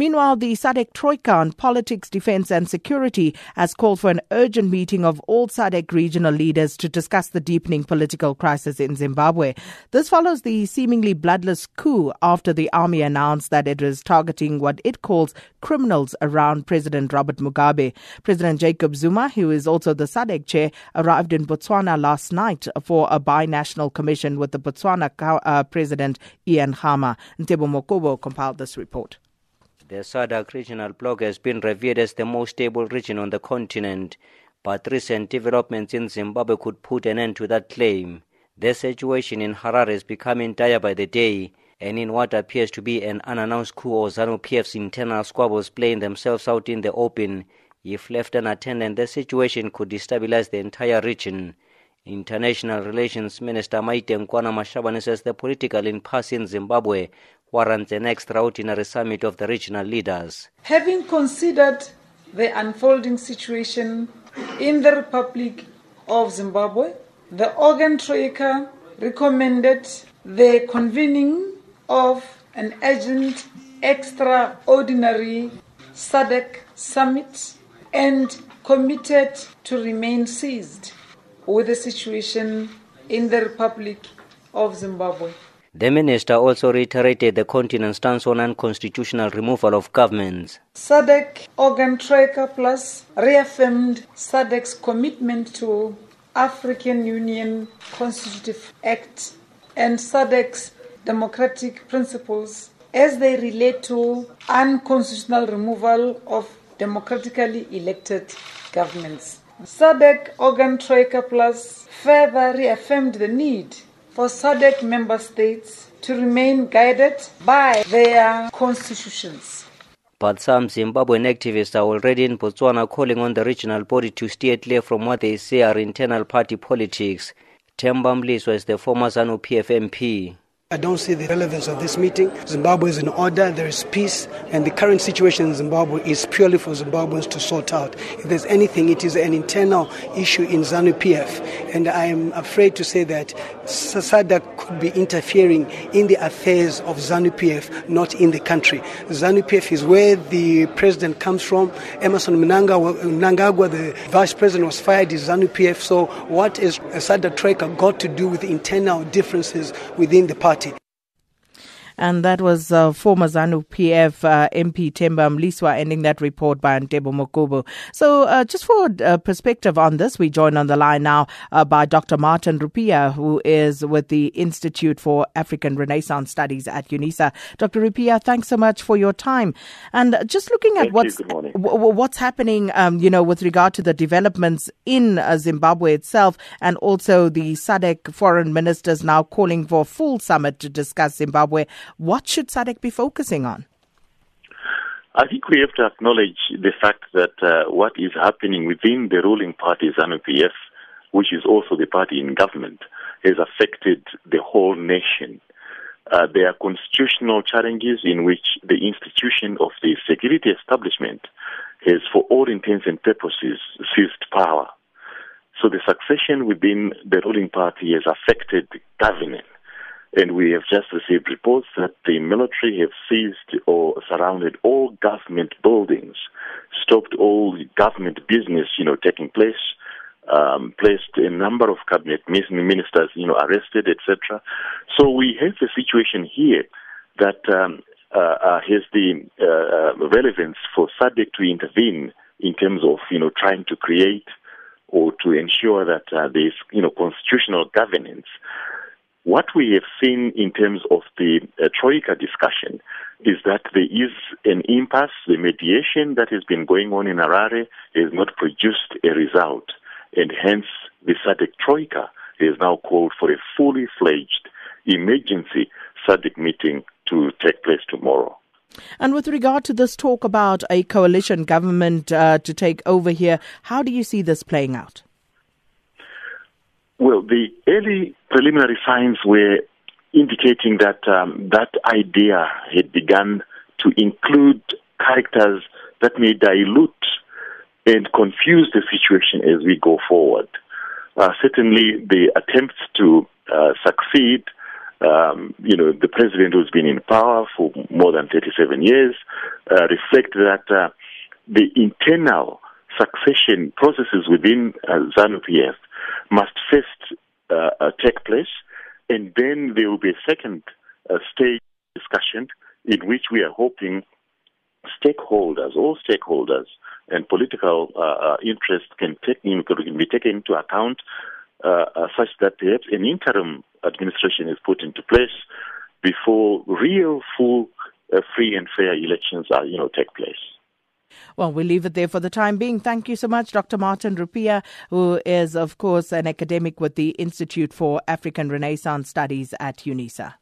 Meanwhile, the SADC Troika on politics, defense, and security has called for an urgent meeting of all SADC regional leaders to discuss the deepening political crisis in Zimbabwe. This follows the seemingly bloodless coup after the army announced that it was targeting what it calls criminals around President Robert Mugabe. President Jacob Zuma, who is also the SADC chair, arrived in Botswana last night for a binational commission with the Botswana uh, President Ian Khama. Ntebo Mokobo compiled this report. The SADC regional bloc has been revered as the most stable region on the continent, but recent developments in Zimbabwe could put an end to that claim. The situation in Harare is becoming dire by the day, and in what appears to be an unannounced coup ZANU PF's internal squabbles playing themselves out in the open, if left unattended, the situation could destabilize the entire region. International Relations Minister Maite Nkoana Mashabane says the political impasse in Zimbabwe warrants an extraordinary summit of the regional leaders. Having considered the unfolding situation in the Republic of Zimbabwe, the organ troika recommended the convening of an urgent extraordinary SADC summit and committed to remain seized with the situation in the Republic of Zimbabwe. The minister also reiterated the continent's stance on unconstitutional removal of governments. SADC Organ Troika Plus reaffirmed SADC's commitment to African Union Constitutive Act and SADC's democratic principles as they relate to unconstitutional removal of democratically elected governments. SADC Organ Troika Plus further reaffirmed the need for SADC member states to remain guided by their constitutions. But some Zimbabwean activists are already in Botswana calling on the regional body to steer clear from what they say are internal party politics. Temba Mliswa is the former ZANU PF MP. I don't see the relevance of this meeting. Zimbabwe is in order, there is peace, and the current situation in Zimbabwe is purely for Zimbabweans to sort out. If there's anything, it is an internal issue in ZANU PF, and I am afraid to say that SADC could be interfering in the affairs of ZANU PF, not in the country. ZANU PF is where the president comes from. Emmerson Mnangagwa, the vice president, was fired in ZANU PF. So, what has SADC Troika got to do with internal differences within the party? And that was uh, former ZANU PF uh, MP Temba Mliswa ending that report by Ntebo Mokobo. So, uh, just for uh, perspective on this, we join on the line now uh, by Dr. Martin Rupiya, who is with the Institute for African Renaissance Studies at UNISA. Dr. Rupiya, thanks so much for your time. And just looking at Thank what's w- what's happening, um, you know, with regard to the developments in uh, Zimbabwe itself, and also the SADC foreign ministers now calling for a full summit to discuss Zimbabwe. What should SADC be focusing on? I think we have to acknowledge the fact that uh, what is happening within the ruling party, ZANU-PF, which is also the party in government, has affected the whole nation. Uh, there are constitutional challenges in which the institution of the security establishment has, for all intents and purposes, seized power. So the succession within the ruling party has affected governance. And we have just received reports that the military have seized or surrounded all government buildings, stopped all government business, you know, taking place, um, placed a number of cabinet ministers, you know, arrested, etc. So we have a situation here that um, uh, uh, has the uh, uh relevance for SADC to intervene in terms of, you know, trying to create or to ensure that uh, there is, you know, constitutional governance. What we have seen in terms of the uh, Troika discussion is that there is an impasse. The mediation that has been going on in Harare has not produced a result, and hence the SADC Troika has now called for a fully fledged emergency SADC meeting to take place tomorrow. And with regard to this talk about a coalition government uh, to take over here, how do you see this playing out? Well, the early preliminary signs were indicating that um, that idea had begun to include characters that may dilute and confuse the situation as we go forward. Uh, certainly, the attempts to uh, succeed, um, you know, the president who's been in power for more than 37 years, uh, reflect that uh, the internal succession processes within uh, ZANU-PF must first uh, uh, take place, and then there will be a second uh, stage discussion in which we are hoping stakeholders, all stakeholders, and political uh, uh interests can, can be taken into account uh, such that perhaps an interim administration is put into place before real, full, free and fair elections are, you know, take place. Well, we'll leave it there for the time being. Thank you so much, Dr. Martin Rupiya, who is, of course, an academic with the Institute for African Renaissance Studies at UNISA.